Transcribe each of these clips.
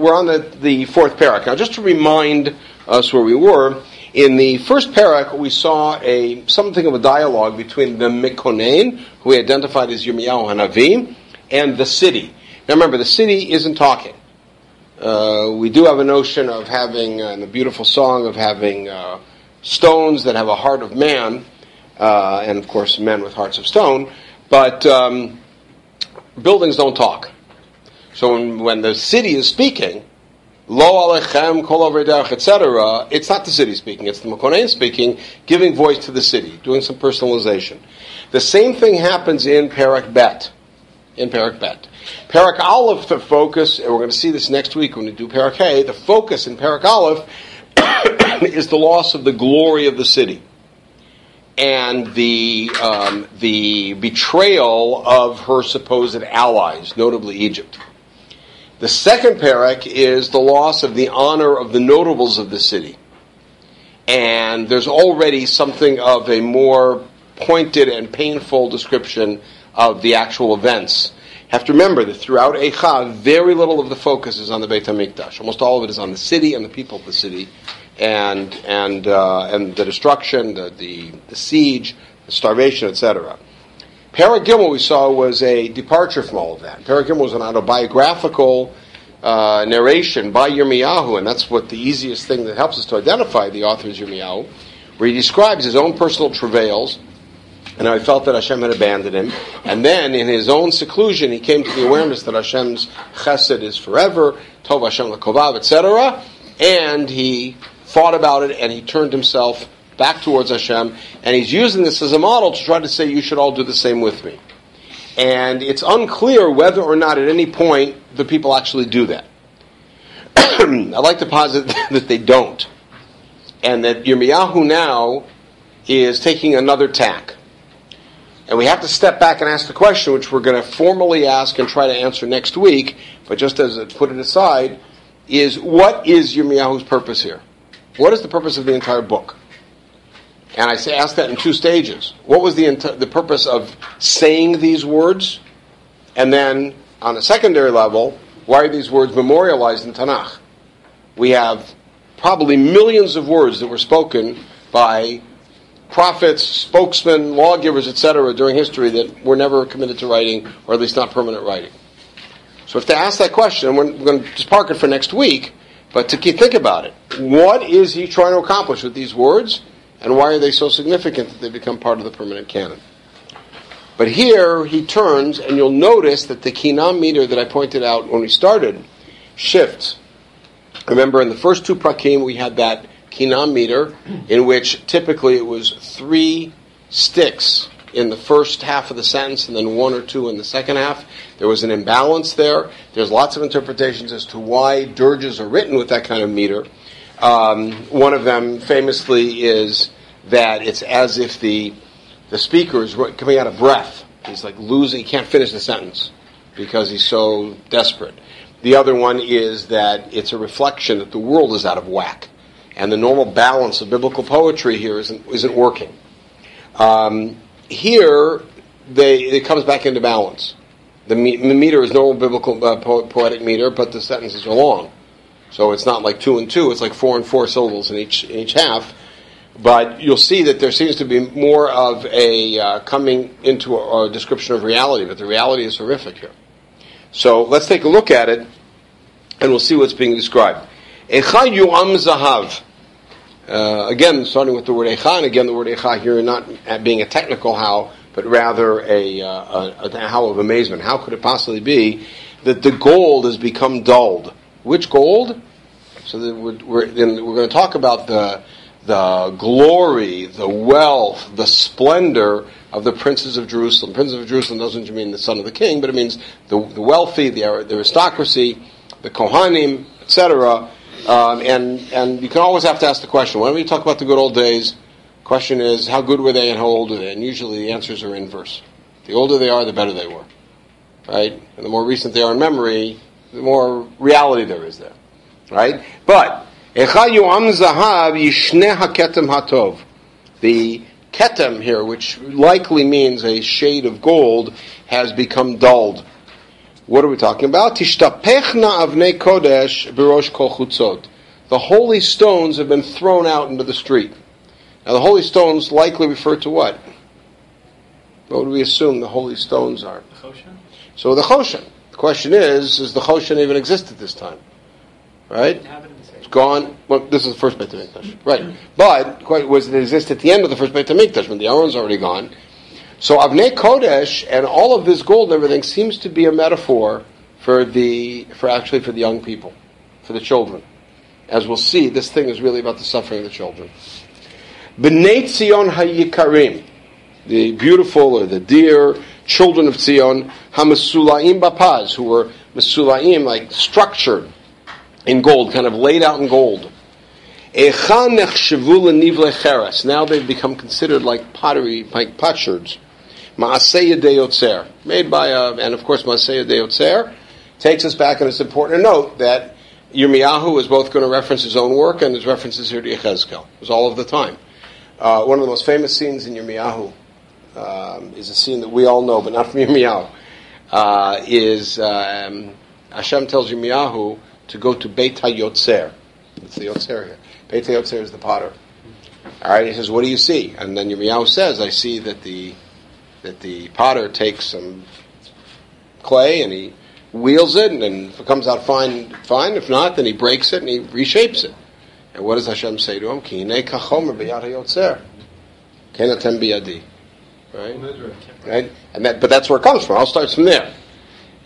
we're on the, the fourth parak. Now, just to remind us where we were, in the first parak, we saw a something of a dialogue between the Mekonen, who we identified as Yirmiyahu Hanavi, and the city. Now remember, the city isn't talking. Uh, we do have a notion of having, uh, in the beautiful song, of having uh, stones that have a heart of man, uh, and of course, men with hearts of stone, but um, buildings don't talk. So when, when the city is speaking, Lo alechem kol etc. It's not the city speaking; it's the Makonaim speaking, giving voice to the city, doing some personalization. The same thing happens in Perak Bet. In Perak Bet, Perak Aleph, the focus, and we're going to see this next week when we do Perak Hay. The focus in Perak Aleph is the loss of the glory of the city and the um, the betrayal of her supposed allies, notably Egypt. The second parak is the loss of the honor of the notables of the city. And there's already something of a more pointed and painful description of the actual events. You have to remember that throughout Eicha, very little of the focus is on the Beit HaMikdash. Almost all of it is on the city and the people of the city, and and uh, and the destruction, the, the, the siege, the starvation, etc. Parak Gimel we saw was a departure from all of that. Parak was an autobiographical uh, narration by Yirmiyahu, and that's what the easiest thing that helps us to identify the author is Yirmiyahu, where he describes his own personal travails and how he felt that Hashem had abandoned him. And then, in his own seclusion, he came to the awareness that Hashem's chesed is forever, Tov Hashem lekovav, etc. And he thought about it, and he turned himself back towards Hashem, and he's using this as a model to try to say, you should all do the same with me. And it's unclear whether or not at any point the people actually do that. I'd like to posit that they don't. And that Yirmiyahu now is taking another tack. And we have to step back and ask the question, which we're going to formally ask and try to answer next week, but just as a put it aside, is what is Yirmiyahu's purpose here? What is the purpose of the entire book? And I say, ask that in two stages. What was the, the purpose of saying these words? And then, on a secondary level, why are these words memorialized in Tanakh? We have probably millions of words that were spoken by prophets, spokesmen, lawgivers, etc., during history that were never committed to writing, or at least not permanent writing. So if to ask that question, we're going to just park it for next week, but to think about it. What is he trying to accomplish with these words? And why are they so significant that they become part of the permanent canon? But here he turns, and you'll notice that the Kinah meter that I pointed out when we started shifts. Remember, in the first two prakim, we had that Kinah meter, in which typically it was three sticks in the first half of the sentence and then one or two in the second half. There was an imbalance there. There's lots of interpretations as to why dirges are written with that kind of meter. Um, one of them famously is that it's as if the the speaker is coming out of breath. He's like losing, he can't finish the sentence because he's so desperate. The other one is that it's a reflection that the world is out of whack, and the normal balance of biblical poetry here isn't isn't working. Um, here, they it comes back into balance. The, me- the meter is normal biblical uh, po- poetic meter, but the sentences are long. So it's not like two and two; it's like four and four syllables in each in each half. But you'll see that there seems to be more of a uh, coming into a, a, description of reality, but the reality is horrific here. So let's take a look at it, and we'll see what's being described. Echa yu'am zahav. Uh, again, starting with the word echa, and again the word echa here not being a technical how, but rather a, uh, a, a how of amazement. How could it possibly be that the gold has become dulled? Which gold? So we're, we're, then we're going to talk about the, the glory, the wealth, the splendor of the princes of Jerusalem. Princes of Jerusalem doesn't mean the son of the king, but it means the, the wealthy, the, the aristocracy, the Kohanim, etc. Um, and, and you can always have to ask the question, whenever you talk about the good old days, question is, how good were they and how old were they? And usually the answers are inverse. The older they are, the better they were. Right? And the more recent they are in memory, the more reality there is there. Right? But, hatov. The ketem here, which likely means a shade of gold, has become dulled. What are we talking about? Tishtapechna avnei kodesh birosh kol chutzot. The holy stones have been thrown out into the street. Now, the holy stones likely refer to what? What would we assume the holy stones are? The Choshen? So the Choshen. The question is, does the Choshen even exist at this time? Right? It's gone. Well, this is the first Beit HaMikdash. Right. But, quite- was it exist at the end of the first Beit HaMikdash when the Aron's already gone? So Avnei Kodesh and all of this gold and everything seems to be a metaphor for the, for actually for the young people, for the children. As we'll see, this thing is really about the suffering of the children. B'nai Tzion HaYikarim, the beautiful or the dear children of Tzion, HaMesulaim Bapaz, who were Mesulaim, like structured in gold, kind of laid out in gold. Now they've become considered like pottery, like potsherds. Maaseh Yotzer, made by, uh, and of course Maaseh Yotzer, takes us back, and it's important to note that Yirmiyahu is both going to reference his own work and his references here to Yechezkel. It was all of the time. Uh, one of the most famous scenes in Yirmiyahu um, is a scene that we all know, but not from Yirmiyahu. Uh, is um, Hashem tells Yirmiyahu to go to Beit HaYotzer. It's the Yotzer here. Beit HaYotzer is the potter. All right, he says, "What do you see?" And then Yirmiyahu says, "I see that the that the potter takes some clay and he wheels it, and if it comes out fine, fine. If not, then he breaks it and he reshapes it." And what does Hashem say to him? Ki hinei kachomer b'yad hayotzer, ken atem biyadi. Right? Right? And that, but that's where it comes from. I'll start from there.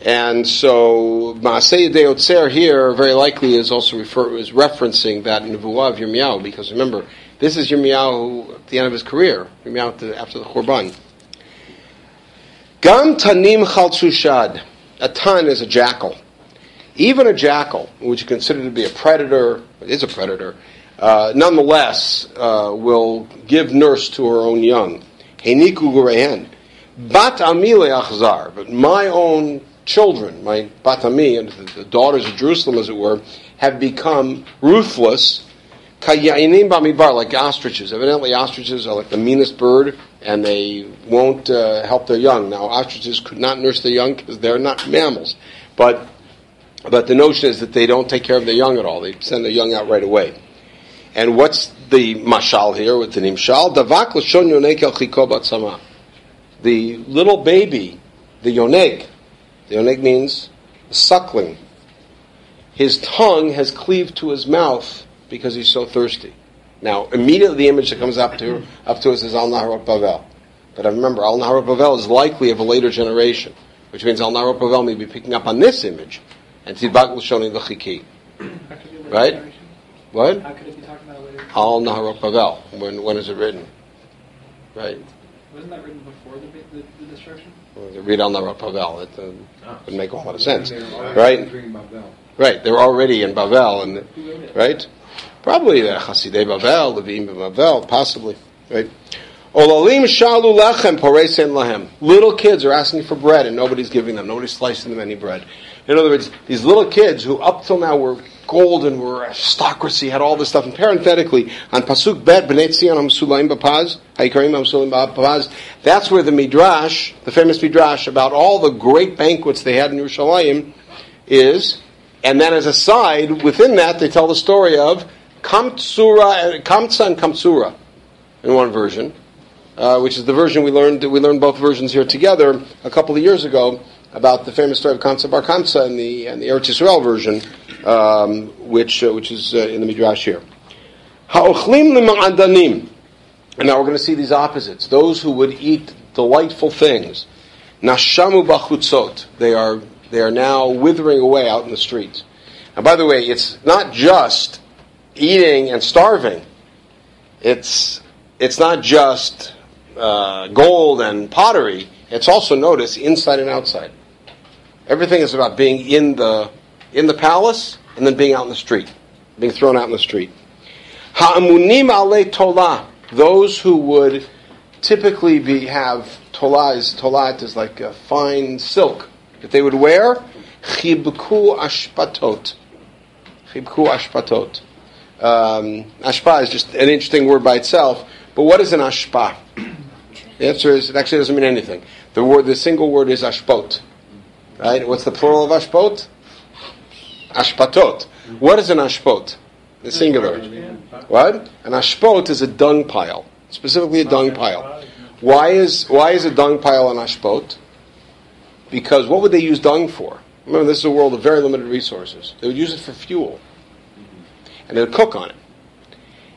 And so Maaseh Yotzer here very likely is also refer, is referencing that Nevuah of Yirmiyahu, because remember, this is Yirmiyahu at the end of his career, Yirmiyahu after, after the Churban. Gam Tanim Chaltzushad. A tan is a jackal. Even a jackal, which is considered to be a predator, is a predator, uh, nonetheless uh, will give nurse to her own young. Heiniku gurehen. Bat amile achzar. But my own children, my bat ami, and the, the daughters of Jerusalem, as it were, have become ruthless. Kaya'inim bamidbar, like ostriches. Evidently, ostriches are like the meanest bird, and they won't uh, help their young. Now, ostriches could not nurse their young because they're not mammals. But but the notion is that they don't take care of their young at all. They send their young out right away. And what's the mashal here with the nimshal? Davak l'shon yonek el chiko. The little baby, the yonek, the yonek means suckling. His tongue has cleaved to his mouth because he's so thirsty. Now, immediately the image that comes up to up to us is Al Naharot Bavel. But I remember, Al Naharot Bavel is likely of a later generation, which means Al Naharot Bavel may be picking up on this image and Tidbak L'shoni L'chiki. How could it be a later Right? Generation? What? How could it be talking about a later? Al Naharot Bavel. When, when is it written? Right. Wasn't that written before the, the, the destruction? Well, Read Al Naharot Bavel. It uh, would make a whole lot of sense. Right? Right? Right. They're already in Bavel, and Who wrote it? right? Probably the Hasidei Bavel, Levim Bavel, possibly. Right? Olalim shalu lechem poresen lahem. Little kids are asking for bread and nobody's giving them. Nobody's slicing them any bread. In other words, these little kids who up till now were golden, were aristocracy, had all this stuff. And parenthetically, on Pasuk Bet, B'nai Tzion HaMsulaim Bapaz, Haikarim HaMsulaim Bapaz, that's where the Midrash, the famous Midrash about all the great banquets they had in Yerushalayim is. And then as a side, within that, they tell the story of Kamtsura, Kamtsa and Kamtsura in one version, uh, which is the version we learned. We learned both versions here together a couple of years ago about the famous story of Kamsa Bar Kamsa and the and the Eretz Yisrael version, um, which uh, which is uh, in the midrash here. Ha'ochlim lema'adanim, and now we're going to see these opposites. Those who would eat delightful things, nashamu bachutzot. They are they are now withering away out in the streets. And by the way, it's not just eating and starving. It's it's not just uh, gold and pottery. It's also notice inside and outside. Everything is about being in the in the palace and then being out in the street, being thrown out in the street. Ha'amunim ale tolah. Those who would typically be have tolah is tolat is like a fine silk that they would wear. Chibku ashpatot. Chibku ashpatot. Um, ashpa is just an interesting word by itself. But what is an ashpa? The answer is it actually doesn't mean anything. The word, the single word is ashpot. Right? What's the plural of ashpot? Ashpatot. What is an ashpot? The singular. What? An ashpot is a dung pile, specifically a dung pile. Why is why is a dung pile an ashpot? Because what would they use dung for? Remember, this is a world of very limited resources. They would use it for fuel, and they would cook on it.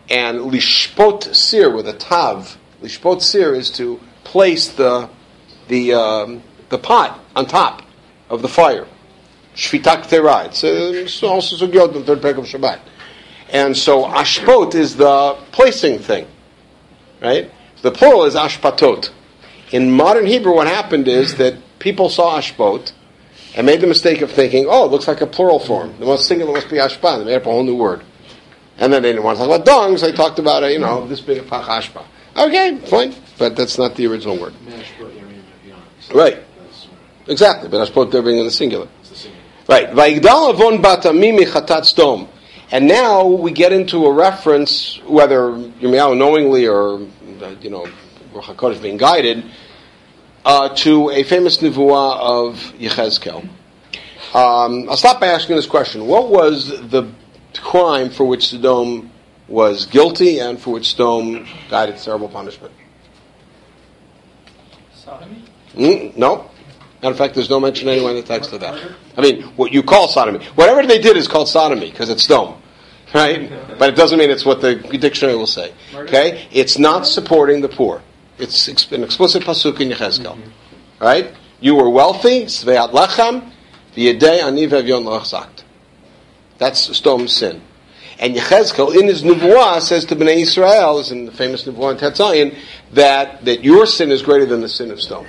And lishpot sir with a tav. Lishpot sir is to place the the um, the pot on top of the fire. Shvitak terah. It's uh, also sugyot in the third parak of Shabbat. And so ashpot is the placing thing, right? The plural is ashpatot. In modern Hebrew, what happened is that people saw ashpot and made the mistake of thinking, oh, it looks like a plural form. The most singular must be ashpa. They made up a whole new word. And then they didn't want to talk about dongs. they talked about it, you know, this being a pach ashpa. Okay, fine, but that's not the original word. Right. Exactly, but ashpot they're being in the singular. Right. Vayigdal avon chatat Sdom. And now we get into a reference, whether Yirmiyahu knowingly or, you know, Ruach HaKodesh being guided, uh, to a famous nevuah of Yechezkel. Um, I'll stop by asking this question. What was the crime for which Sodom was guilty and for which Sodom got its terrible punishment? Sodomy? Mm, no. Matter of fact, there's no mention anywhere in the text of that. I mean, what you call sodomy. Whatever they did is called sodomy because it's Sodom. Right? But it doesn't mean it's what the dictionary will say. Okay? It's not supporting the poor. It's an explicit pasuk in Yechezkel. Right? You were wealthy, sveat lachem, v'yedei ani v'evyon lachzakt. That's Sdom's sin. And Yechezkel, in his Nevuah, says to Bnei Israel, is in the famous Nevuah in Tetzayin, that, that your sin is greater than the sin of Sdom.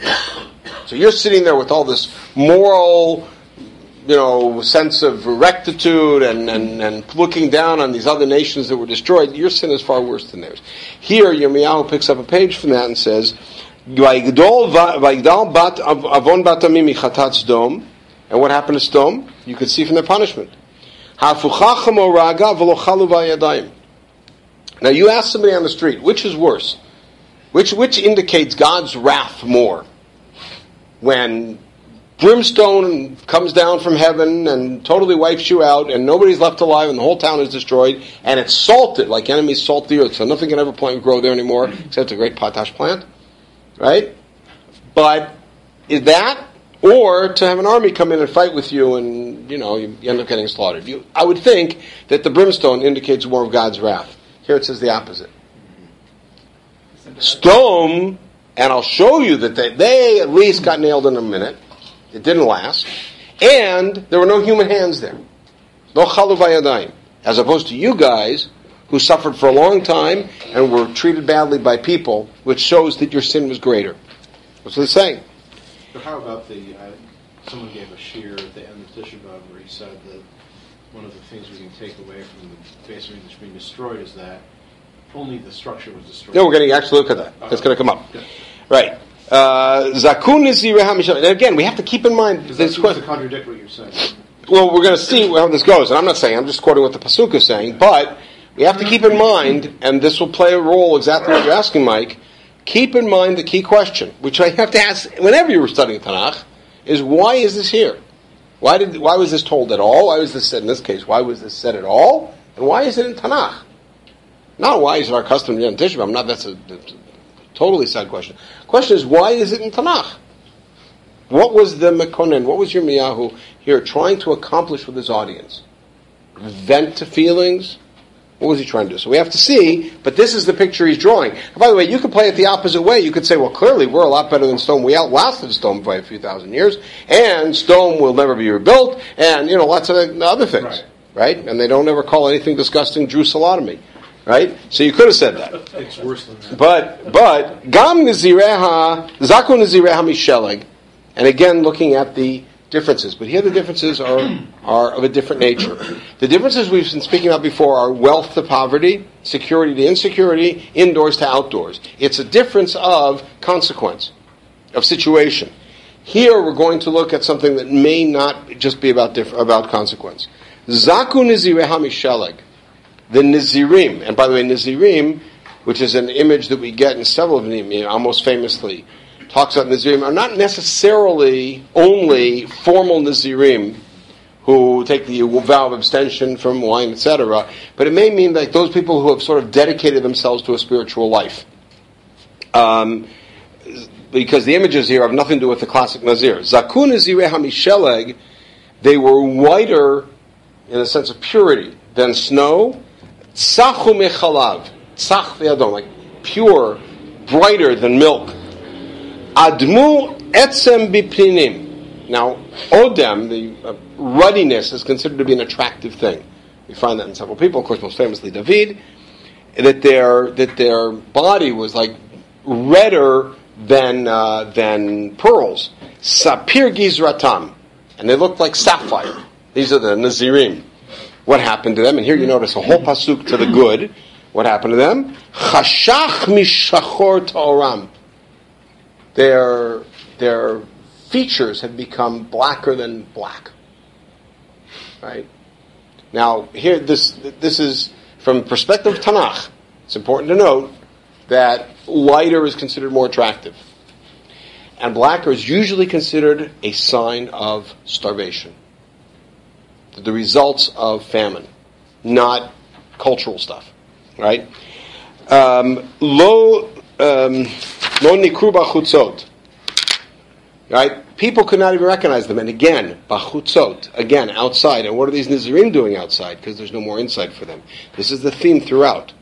So you're sitting there with all this moral, you know, sense of rectitude and, and, and looking down on these other nations that were destroyed. Your sin is far worse than theirs. Here, Yirmiyahu picks up a page from that and says. And what happened to Sdom? You could see from their punishment. Now you ask somebody on the street, which is worse? Which, which indicates God's wrath more? When brimstone comes down from heaven and totally wipes you out and nobody's left alive and the whole town is destroyed and it's salted like enemies salt the earth so nothing can ever plant grow there anymore except a great potash plant. Right? But is that or to have an army come in and fight with you and you know you end up getting slaughtered. You, I would think that the brimstone indicates more of God's wrath. Here it says the opposite. Sdom, and I'll show you that they, they at least got nailed in a minute. It didn't last. And there were no human hands there. No chaluvayadayim. As opposed to you guys who suffered for a long time and were treated badly by people, which shows that your sin was greater. That's what it's saying. But how about the, uh, someone gave a shiur at the end of Tisha B'Av where he said that one of the things we can take away from the base that's being destroyed is that only the structure was destroyed. No, we're going to actually look at that. That's going to come up. Good. Right. Uh, Zakun Nizirah Mishal- And again, we have to keep in mind this question. to contradict what you're saying. Well, we're going to see how this goes. And I'm not saying, I'm just quoting what the Pasuk is saying. But we have to keep in mind, and this will play a role exactly what you're asking, Mike. Keep in mind the key question, which I have to ask whenever you were studying Tanakh, is why is this here? Why did why was this told at all? Why was this said in this case? Why was this said at all? And why is it in Tanakh? Not why is it our custom to do in Tisha B'Av? Not that's a, that's a totally side question. Question is why is it in Tanakh? What was the Mekonen? What was Yirmiyahu here trying to accomplish with his audience? Vent to feelings? What was he trying to do? So we have to see, but this is the picture he's drawing. And by the way, you could play it the opposite way. You could say, well, clearly we're a lot better than Sdom. We outlasted Sdom by a few thousand years, and Sdom will never be rebuilt, and, you know, lots of other things. Right. Right? And they don't ever call anything disgusting Jerusalem. Right? So you could have said that. It's worse than that. But but gam nizireha zaku nizireha misheleg, and again looking at the differences. But here the differences are are of a different nature. The differences we've been speaking about before are wealth to poverty, security to insecurity, indoors to outdoors. It's a difference of consequence, of situation. Here we're going to look at something that may not just be about diff- about consequence. Zaku nizireha misheleg the Nizirim, and by the way, Nizirim, which is an image that we get in several of them, almost famously, talks about Nazirim are not necessarily only formal Nazirim who take the vow of abstention from wine, etc., but it may mean like those people who have sort of dedicated themselves to a spiritual life. Um, because the images here have nothing to do with the classic Nazir. Zakun Nazireh HaMisheleg, they were whiter in the sense of purity than snow. Tzachu Mechalav, Tzach Ve'adom, like pure, brighter than milk. Admu Etzem Biplinim. Now, Odem, the uh, ruddiness, is considered to be an attractive thing. We find that in several people, of course, most famously David, that their, that their body was like redder than, uh, than pearls. Sapir Gizratam. And they looked like sapphire. These are the Nazirim. What happened to them? And here you notice a whole pasuk to the good. What happened to them? Chashach mishachor ta'oram. Their, their features have become blacker than black. Right? Now, here, this, this is from the perspective of Tanakh. It's important to note that lighter is considered more attractive. And blacker is usually considered a sign of starvation. The results of famine, not cultural stuff. Right? Um, lo um, lo nikru bachutzot. Right? People could not even recognize them. And again, bachutzot, again, outside. And what are these Nizirim doing outside? Because there's no more insight for them. This is the theme throughout.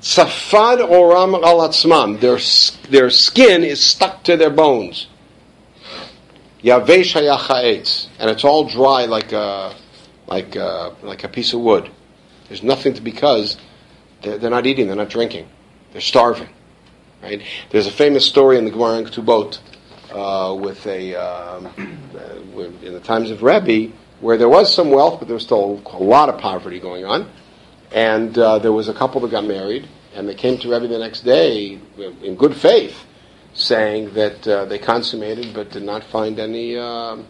Safad oram alatzmam. Their, their skin is stuck to their bones. Yavesh hayachaetz. And it's all dry like a, like a, like a piece of wood. There's nothing to, because they're, they're not eating, they're not drinking. They're starving. Right? There's a famous story in the Gemara in Ketubot uh, with a, um, uh, in the times of Rebbe, where there was some wealth, but there was still a lot of poverty going on. And uh, there was a couple that got married, and they came to Rebbe the next day in good faith, saying that uh, they consummated but did not find any, um,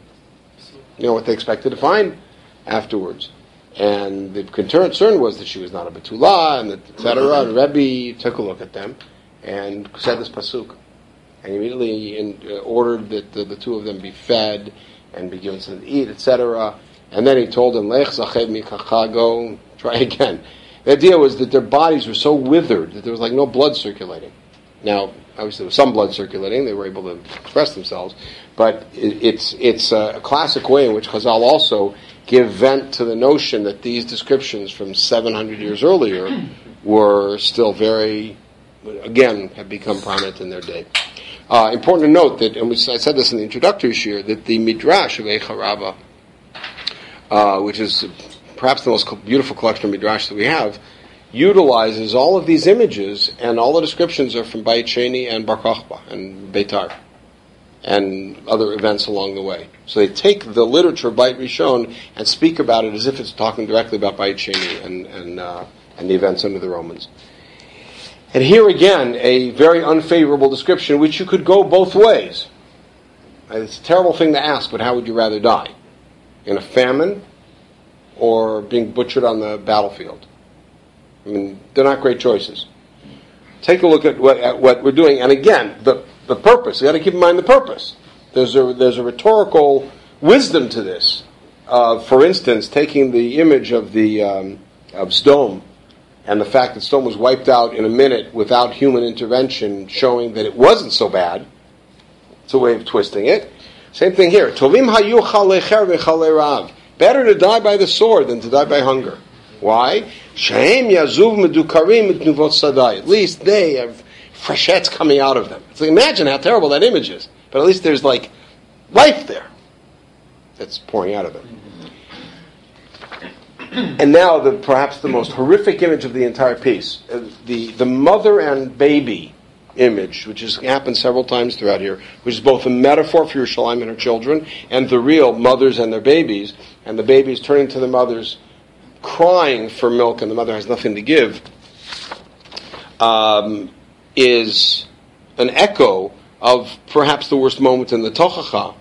you know, what they expected to find afterwards. And the concern was that she was not a betula, and etc. And Rebbe took a look at them and said this pasuk, and immediately in, uh, ordered that the, the, two of them be fed and be given something to eat, etc. And then he told them, Lech zached mikachago, try again. The idea was that their bodies were so withered that there was like no blood circulating. Now, obviously, there was some blood circulating; they were able to express themselves. But it, it's it's a classic way in which Chazal also give vent to the notion that these descriptions from 700 years earlier were still very, again, have become prominent in their day. Uh, important to note that, and we, I said this in the introductory year, that the Midrash of Eicha Rabbah, uh, which is perhaps the most beautiful collection of Midrash that we have, utilizes all of these images, and all the descriptions are from Bayit Sheni and Bar Kokhba and Beitar, and other events along the way. So they take the literature of Bayit Rishon and speak about it as if it's talking directly about Bayit Sheni and, and, uh, and the events under the Romans. And here again, a very unfavorable description, which you could go both ways. It's a terrible thing to ask, but how would you rather die? In a famine or being butchered on the battlefield? I mean, they're not great choices. Take a look at what, at what we're doing. And again, the, the purpose. you got to keep in mind the purpose. There's a, there's a rhetorical wisdom to this. Uh, for instance, taking the image of, the, um, of Sdom and the fact that Sdom was wiped out in a minute without human intervention, showing that it wasn't so bad. It's a way of twisting it. Same thing here. Tovim hayu Better to die by the sword than to die by hunger. Why? Shehem yazuv medukarim sadai. At least they have freshets coming out of them. So imagine how terrible that image is. But at least there's like life there that's pouring out of them and now the perhaps the most horrific image of the entire piece, uh, the the mother and baby image, which has happened several times throughout here, which is both a metaphor for Yerushalayim and her children, and the real mothers and their babies, and the babies turning to the mothers, crying for milk, and the mother has nothing to give, um, is an echo of perhaps the worst moment in the Tochacha.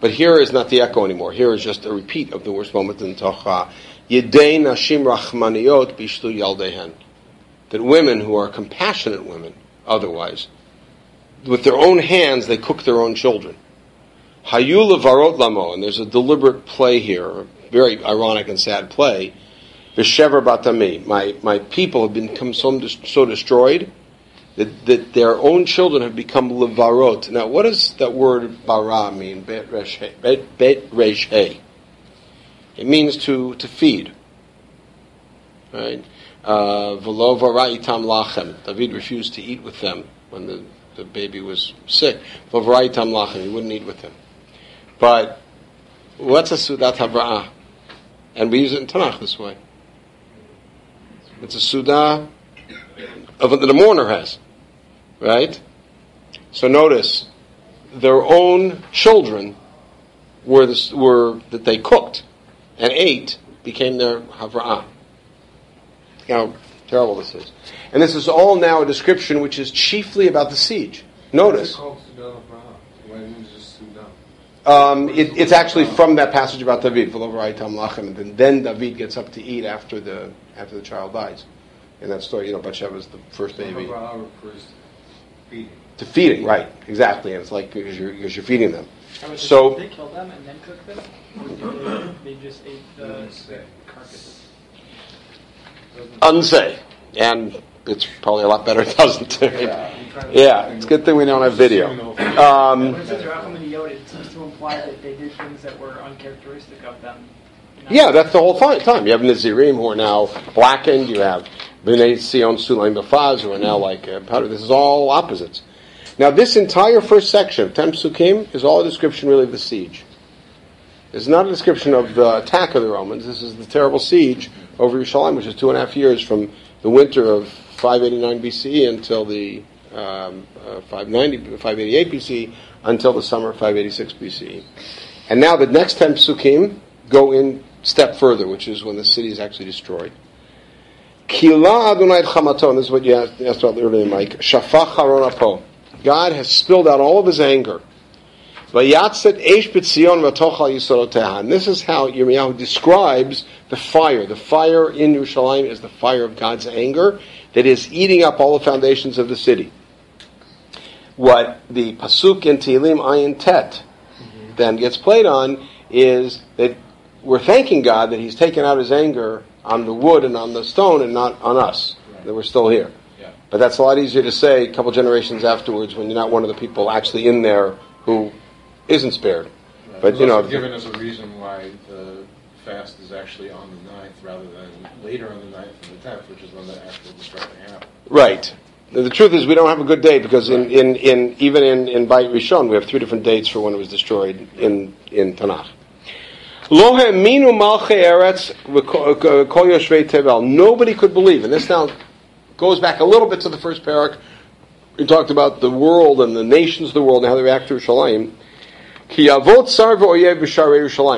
But here is not the echo anymore. Here is just a repeat of the worst moment in the Tochacha. Yedei Nashim Rachmaniot Bishtu Yaldehen. That women who are compassionate women, otherwise, with their own hands, they cook their own children. Hayu Varot lamo, and there's a deliberate play here, a very ironic and sad play. Vishever batami, my my people have become so, so destroyed that, that their own children have become levarot. Now, what does that word bara mean? Bet reshe. It means to to feed. Right. Uh, lachem. David refused to eat with them when the, the baby was sick. V'lo vara itam lachem. He wouldn't eat with them. But what's a sudat habra'ah? And we use it in Tanakh this way. It's a sudah of what the mourner has, right? So notice, their own children were, the, were that they cooked and eight became their havra'ah. How terrible this is. And this is all now a description which is chiefly about the siege. Notice. Um, it, it's actually from that passage about David, and then, then David gets up to eat after the after the child dies. In that story, you know, Bathsheba is the first baby. feeding. To feeding, right? Exactly, and it's like because you're, because you're feeding them. So they kill them and then cook them, or did they, they just ate the carcasses? Unsay, and it's probably a lot better it doesn't. yeah, it's a good thing we don't have video. Um, it seems to imply that they did things that were uncharacteristic of them. Yeah, that's the whole time. You have Nazirim who are now blackened. You have Bnei Sion Sulaim Bafaz who are now like uh, powder. This is all opposites. Now, this entire first section of is all a description really of the siege. It's not a description of the attack of the Romans. This is the terrible siege over Yerushalayim, which is two and a half years from the winter of 589 BC until the um, uh, 590, 588 BCE until the summer of 586 BC. And now the next 10 psukim go in step further, which is when the city is actually destroyed. Kila Adonai Chamaton, this is what you asked, about earlier, Mike. Shafach Haron God has spilled out all of his anger. And this is how Yirmiyahu describes the fire. The fire in Yerushalayim is the fire of God's anger that is eating up all the foundations of the city. What the Pasuk in Tehillim Ayin Tet then gets played on is that we're thanking God that He's taken out His anger on the wood and on the stone and not on us, that we're still here. But that's a lot easier to say a couple generations afterwards when you're not one of the people actually in there who isn't spared. Right. But you know, It's given as a reason why the fast is actually on the 9th rather than later on the 9th and the 10th, which is when the actual destruction happened. Right. The truth is, we don't have a good date because in, in, in even in in Beit Rishon, we have three different dates for when it was destroyed in in Tanakh. Lohe Minumal Khe Eretz recoyoshveel. Nobody could believe, and this now goes back a little bit to the first parak. We talked about the world and the nations of the world and how they react to Yerushalayim.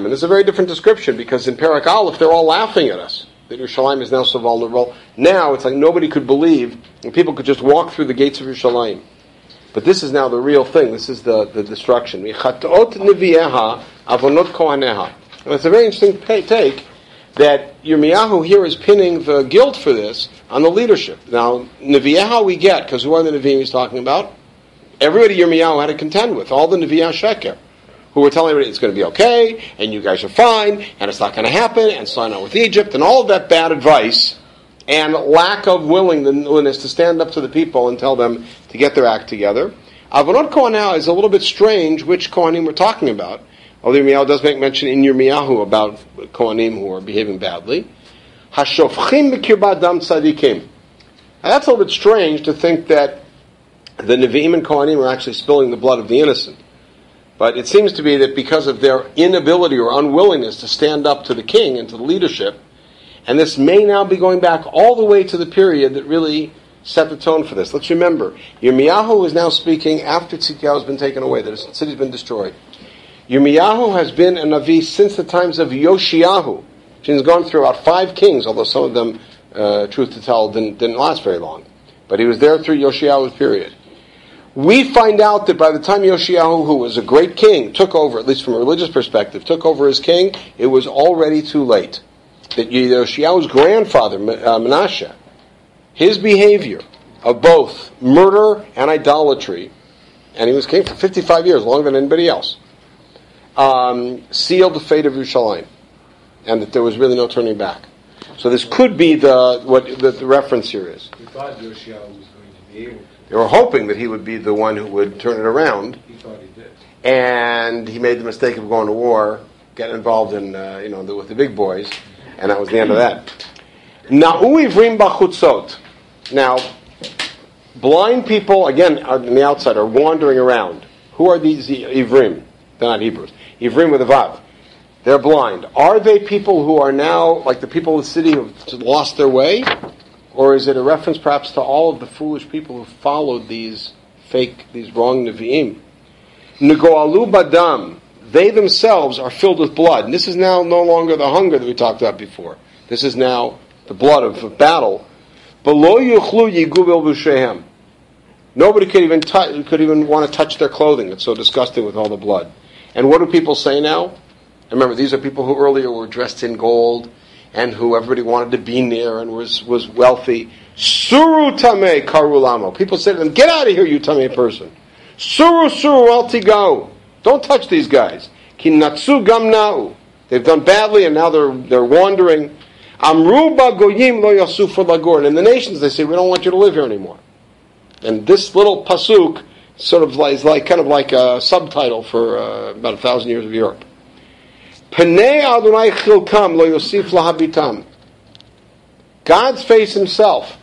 And this is a very different description because in Parak Aleph, they're all laughing at us that Yerushalayim is now so vulnerable. Now it's like nobody could believe, and people could just walk through the gates of Yerushalayim. But this is now the real thing. This is the, the destruction. And it's a very interesting take that Yirmiyahu here is pinning the guilt for this on the leadership. Now, Nevi'ah we get, because who are the Nevi'im he's talking about? Everybody Yirmiyahu had to contend with, all the Nevi'ah Sheker who were telling everybody it's going to be okay, and you guys are fine, and it's not going to happen, and sign on with Egypt, and all of that bad advice, and lack of willingness to stand up to the people and tell them to get their act together. Avonot Kohanah is a little bit strange which Kohanim we're talking about. Although Yirmiyahu does make mention in Yirmiyahu about Kohanim who are behaving badly. Hashofchim dam tzadikim. That's a little bit strange to think that the Nevi'im and Kohanim are actually spilling the blood of the innocent. But it seems to be that because of their inability or unwillingness to stand up to the king and to the leadership, and this may now be going back all the way to the period that really set the tone for this. Let's remember, Yirmiyahu is now speaking after Tzidkiyahu has been taken away, the city's been destroyed. Yirmiyahu has been a Navi since the times of Yoshiyahu. She's gone through about five kings, although some of them, uh, truth to tell, didn't, didn't last very long. But he was there through Yoshiyahu's period. We find out that by the time Yoshiyahu, who was a great king, took over, at least from a religious perspective, took over as king, it was already too late. That Yoshiyahu's grandfather, uh, Menashe, his behavior of both murder and idolatry and he was king for 55 years, longer than anybody else, um, sealed the fate of Yerushalayim, and that there was really no turning back. So this could be the what the, the reference here is. He thought was going to be able to. They were hoping that he would be the one who would turn it around, He thought he did. and he made the mistake of going to war, getting involved in uh, you know the, with the big boys, and that was the end of that. Na'u ivrim bachutzot. Now, blind people again on the outside are wandering around. Who are these ivrim? They're not Hebrews. Ivrim with a vav. They're blind. Are they people who are now like the people of the city who have lost their way, or is it a reference perhaps to all of the foolish people who followed these fake, these wrong nevi'im? Negoalu badam. They themselves are filled with blood. And this is now no longer the hunger that we talked about before. This is now the blood of, battle. Below yuchlu yigubil b'shehem. Nobody could even tou- could even want to touch their clothing. It's so disgusting with all the blood. And what do people say now? Remember, these are people who earlier were dressed in gold and who everybody wanted to be near and was, was wealthy. Suru tame karulamo. People say to them, get out of here, you tame person. Suru suru al tigau. Don't touch these guys. Kinatsu gamnau. They've done badly and now they're, they're wandering. Amruba goyim lo yasuf lagur. And in the nations they say, we don't want you to live here anymore. And this little pasuk sort of like, like kind of like a subtitle for uh, about a thousand years of Europe. God's face Himself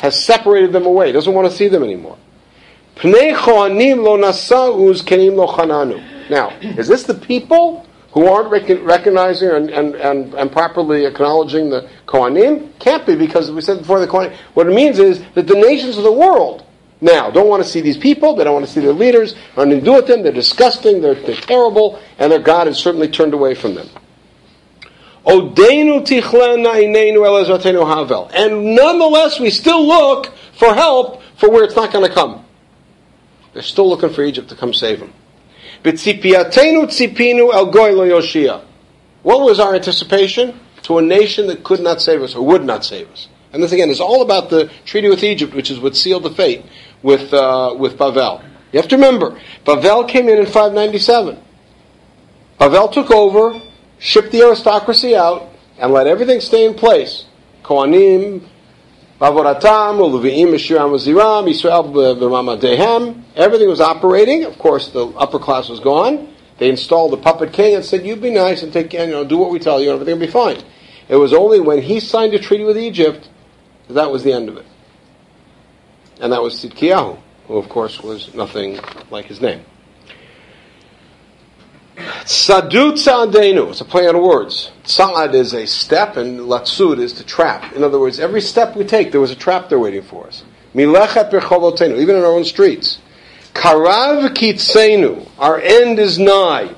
has separated them away. Doesn't want to see them anymore. Now, is this the people who aren't rec- recognizing and, and, and, and properly acknowledging the Kohanim? Can't be because we said before the Kohanim. What it means is that the nations of the world now don't want to see these people. They don't want to see their leaders. Nothing to do with them. They're disgusting. They're, they're terrible, and their God has certainly turned away from them. And nonetheless, we still look for help for where it's not going to come. They're still looking for Egypt to come save them. What was our anticipation? To a nation that could not save us or would not save us. And this again is all about the treaty with Egypt, which is what sealed the fate with uh, with Bavel. You have to remember, Bavel came in in 597. Bavel took over, shipped the aristocracy out, and let everything stay in place. Kohanim, Bavoratam, Uluviim, Meshiram, Ziram, Yisrael, B'mamadehem. Everything was operating. Of course, the upper class was gone. They installed the puppet king and said, "You be nice and take, you know, do what we tell you, and everything will be fine." It was only when he signed a treaty with Egypt that, that was the end of it, and that was Tzidkiyahu, who of course was nothing like his name. Sadu tzadenu. It's a play on words. Tzad is a step, and latsud is to trap. In other words, every step we take, there was a trap there waiting for us. Milechet berchovotenu, even in our own streets. Karav kitzenu. Our end is nigh.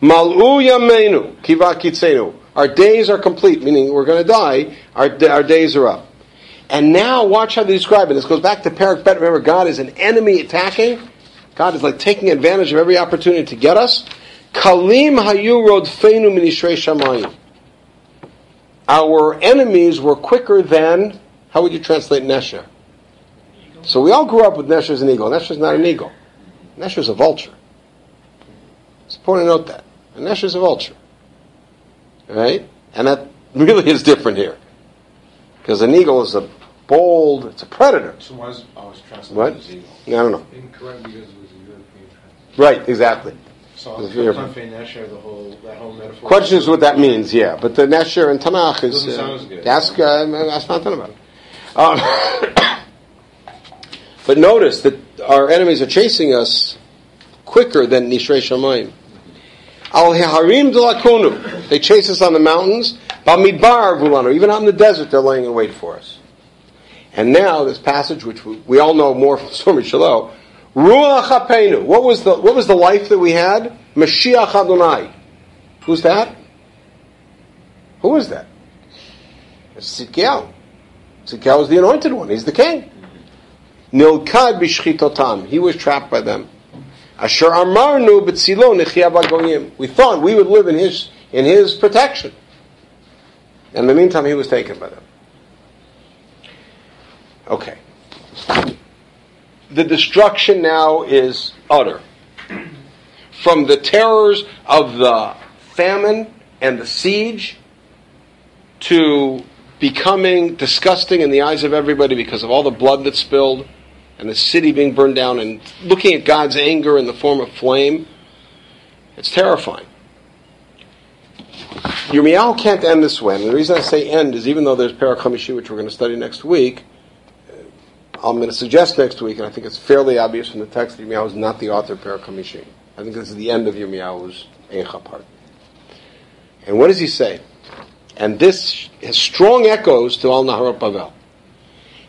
Malu yamenu. Kiva kitzenu. Our days are complete, meaning we're going to die. Our, our days are up. And now, watch how they describe it. This goes back to Parak Bet. Remember, God is an enemy attacking. God is like taking advantage of every opportunity to get us. Kalim hayu rodfeinu minishrei shamayim. Our enemies were quicker than, how would you translate Nesher? So we all grew up with Nesher as an eagle. Nesher is not an eagle. Nesher is a vulture. It's important to note that. A Nesher is a vulture. Right? And that really is different here. Because an eagle is a bold, it's a predator. So why is always translated What? as eagle? I don't know. Incorrect because it was a European translation. Right, exactly. So It's the very- Kanfei Nesher, the whole, that whole metaphor. Question is what that means, yeah. But the Nesher and Tanakh is. Doesn't Uh, sound good. ask, uh, ask Matan about it. Um, but notice that our enemies are chasing us quicker than Nishrei Shamayim. Al Harim Delakunu. They chase us on the mountains. Bamidbar Vulanu. Even out in the desert, they're laying in wait for us. And now this passage, which we, all know more from Stormy Shiloh, Ruach HaPeinu. What was the what was the life that we had? Mashiach Adonai. Who's that? Who is that? It's. Tzidkiyahu is the anointed one. He's the king. Nilkad b'shchitotam. He was trapped by them. Asher amarnu b'tzilo nechia. We thought we would live in his in his protection. In the meantime, he was taken by them. Okay. The destruction now is utter. From the terrors of the famine and the siege to becoming disgusting in the eyes of everybody because of all the blood that's spilled and the city being burned down and looking at God's anger in the form of flame, it's terrifying. Yirmiyahu can't end this way. And the reason I say end is even though there's Parak Hamishi, which we're going to study next week, I'm going to suggest next week, and I think it's fairly obvious from the text that Yirmiyahu is not the author of Parak Hamishi. I think this is the end of Yirmiyahu's Eicha part. And what does he say? And this has strong echoes to Al Naharot Bavel.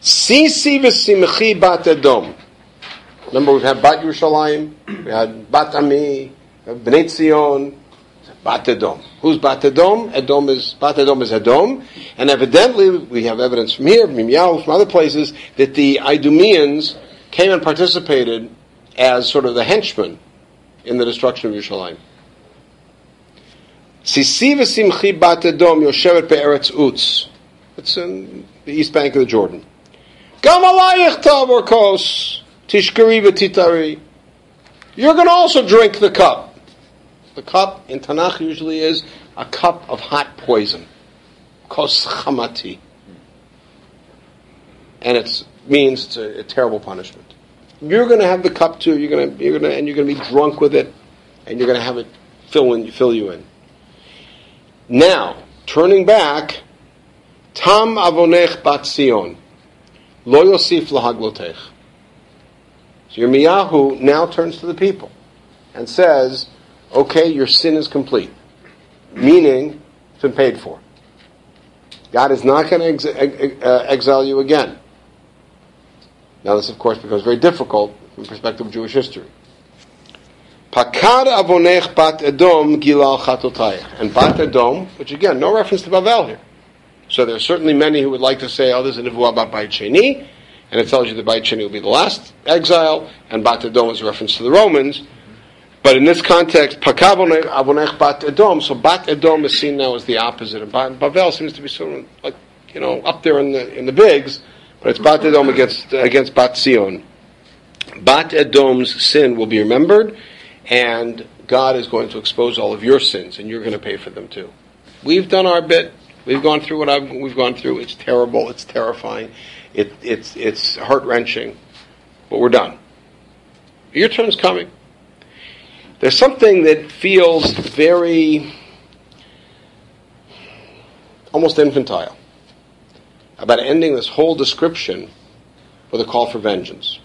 Sisi v'simchi bat Edom. Remember, we've had Bat Yerushalayim, we had Bat Ami, Bnei Bat Edom. Who's Bat Edom? Is Bat Edom is Edom, and evidently we have evidence from here, from from other places, that the Idumeans came and participated as sort of the henchmen in the destruction of Yerushalayim. Sisi v'simchi bat Edom yoshevet be'eretz Utz. It's in the east bank of the Jordan. Gam alayich tav kos tishkari v'titari. You're going to also drink the cup. The cup in Tanakh usually is a cup of hot poison. Kos chamati. And it means it's a, a terrible punishment. You're going to have the cup too. You're going to, you're going to, and you're going to be drunk with it, and you're going to have it fill in, fill you in. Now, turning back, Tam avonech bat Sion, lo yosif lahaglotech. So Yirmiyahu now turns to the people and says, okay, your sin is complete. Meaning, it's been paid for. God is not going to ex- uh, exile you again. Now, this, of course, becomes very difficult from the perspective of Jewish history. Pakad avonech bat Edom gilal chatotayach. And bat Edom, which again, no reference to Bavel here. So there are certainly many who would like to say, oh, there's a nevuah about Beit Sheni, and it tells you that Beit Sheni will be the last exile, and bat Edom is a reference to the Romans. But in this context, avonech bat Edom, so bat Edom is seen now as the opposite, and Bavel seems to be sort of like, you know, up there in the, in the bigs, but it's bat Edom against, against bat Sion. Bat Edom's sin will be remembered, and God is going to expose all of your sins, and you're going to pay for them too. We've done our bit. We've gone through what I've, we've gone through. It's terrible. It's terrifying. It, it's it's heart wrenching, but we're done. Your turn's coming. There's something that feels very almost infantile about ending this whole description with a call for vengeance.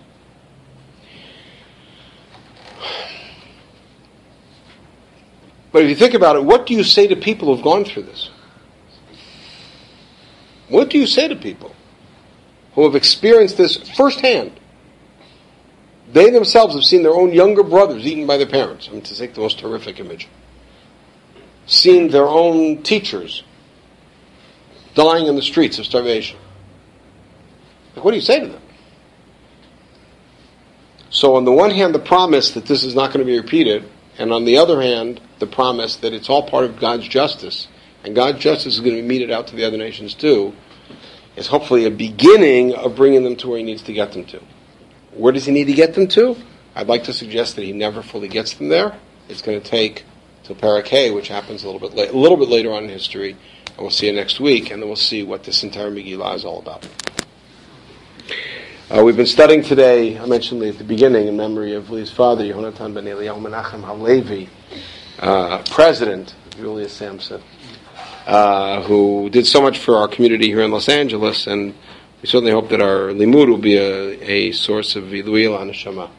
But if you think about it, what do you say to people who've gone through this? What do you say to people who have experienced this firsthand? They themselves have seen their own younger brothers eaten by their parents. I mean, to take the most horrific image. Seen their own teachers dying in the streets of starvation. Like, what do you say to them? So, on the one hand, the promise that this is not going to be repeated, and on the other hand, the promise that it's all part of God's justice, and God's justice is going to be meted out to the other nations too, is hopefully a beginning of bringing them to where He needs to get them to. Where does He need to get them to? I'd like to suggest that He never fully gets them there. It's going to take till Parakeh, which happens a little bit la- a little bit later on in history, and we'll see it next week, and then we'll see what this entire Megillah is all about. Uh, we've been studying today, I mentioned at the beginning, in memory of Lee's father, Yehonatan ben Eliyahu Menachem Halevi, uh, president Julius Sampson, uh, who did so much for our community here in Los Angeles, and we certainly hope that our limud will be a, a source of Ilui Haneshama.